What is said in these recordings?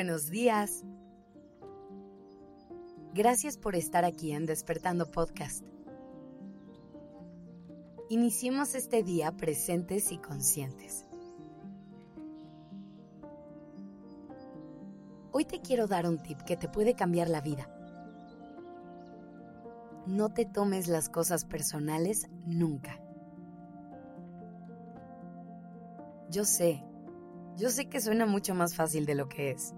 buenos días. Gracias por estar aquí en Despertando Podcast. Iniciemos este día presentes y conscientes. Hoy te quiero dar un tip que te puede cambiar la vida. No te tomes las cosas personales nunca. Yo sé, yo sé que suena mucho más fácil de lo que es,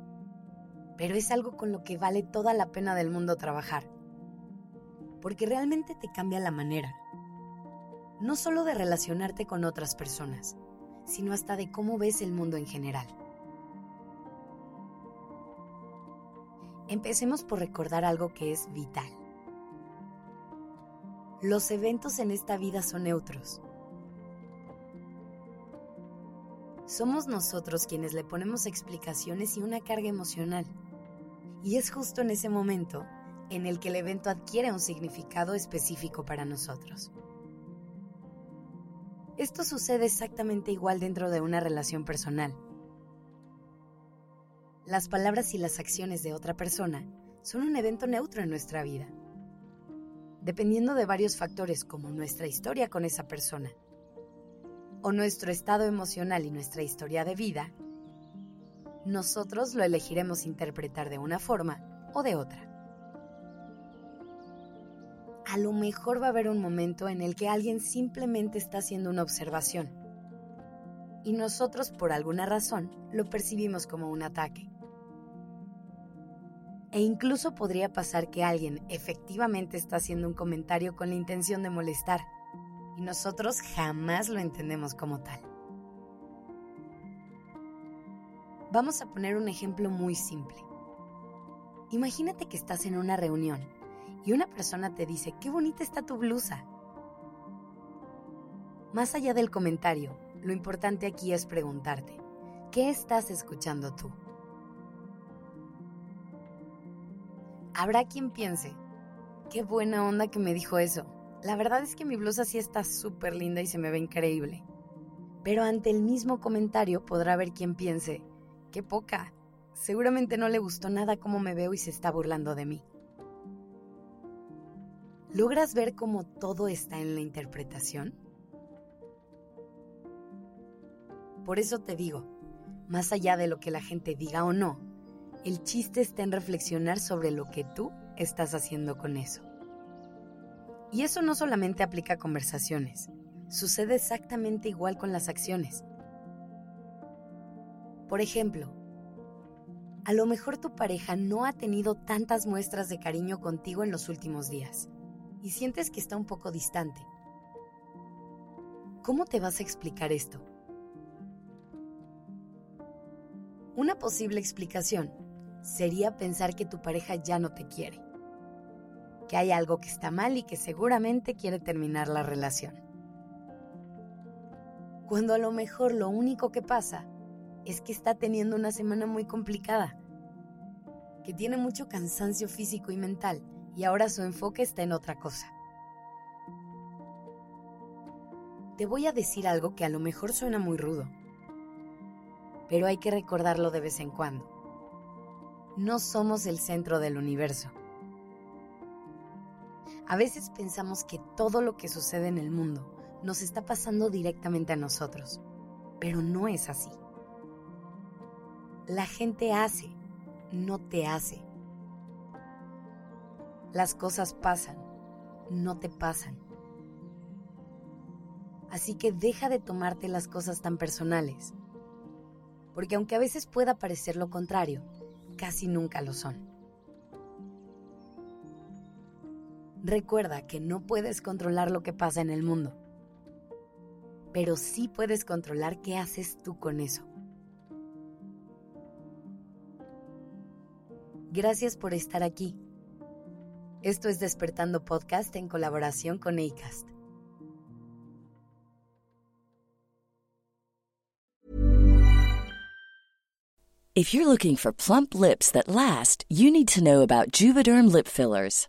pero es algo con lo que vale toda la pena del mundo trabajar, porque realmente te cambia la manera, no solo de relacionarte con otras personas, sino hasta de cómo ves el mundo en general. Empecemos por recordar algo que es vital. Los eventos en esta vida son neutros somos nosotros quienes le ponemos explicaciones y una carga emocional. Y es justo en ese momento en el que el evento adquiere un significado específico para nosotros. Esto sucede exactamente igual dentro de una relación personal. Las palabras y las acciones de otra persona son un evento neutro en nuestra vida, dependiendo de varios factores como nuestra historia con esa persona, o nuestro estado emocional y nuestra historia de vida, nosotros lo elegiremos interpretar de una forma o de otra. A lo mejor va a haber un momento en el que alguien simplemente está haciendo una observación y nosotros por alguna razón lo percibimos como un ataque. E incluso podría pasar que alguien efectivamente está haciendo un comentario con la intención de molestar y nosotros jamás lo entendemos como tal. Vamos a poner un ejemplo muy simple. Imagínate que estás en una reunión y una persona te dice, qué bonita está tu blusa. Más allá del comentario, lo importante aquí es preguntarte, ¿qué estás escuchando tú? Habrá quien piense, qué buena onda que me dijo eso. La verdad es que mi blusa sí está súper linda y se me ve increíble. Pero ante el mismo comentario podrá haber quien piense, qué poca, seguramente no le gustó nada cómo me veo y se está burlando de mí. ¿Logras ver cómo todo está en la interpretación? Por eso te digo, más allá de lo que la gente diga o no, el chiste está en reflexionar sobre lo que tú estás haciendo con eso. Y eso no solamente aplica a conversaciones, sucede exactamente igual con las acciones. Por ejemplo, a lo mejor tu pareja no ha tenido tantas muestras de cariño contigo en los últimos días y sientes que está un poco distante. ¿Cómo te vas a explicar esto? Una posible explicación sería pensar que tu pareja ya no te quiere que hay algo que está mal y que seguramente quiere terminar la relación. Cuando a lo mejor lo único que pasa es que está teniendo una semana muy complicada, que tiene mucho cansancio físico y mental y ahora su enfoque está en otra cosa. Te voy a decir algo que a lo mejor suena muy rudo, pero hay que recordarlo de vez en cuando. No somos el centro del universo. A veces pensamos que todo lo que sucede en el mundo nos está pasando directamente a nosotros, pero no es así. La gente hace, no te hace. Las cosas pasan, no te pasan. Así que deja de tomarte las cosas tan personales, porque aunque a veces pueda parecer lo contrario, casi nunca lo son. Recuerda que no puedes controlar lo que pasa en el mundo, pero sí puedes controlar qué haces tú con eso. Gracias por estar aquí. Esto es Despertando Podcast en colaboración con ACAST. If you're looking for plump lips that last, you need to know about Juvederm lip fillers.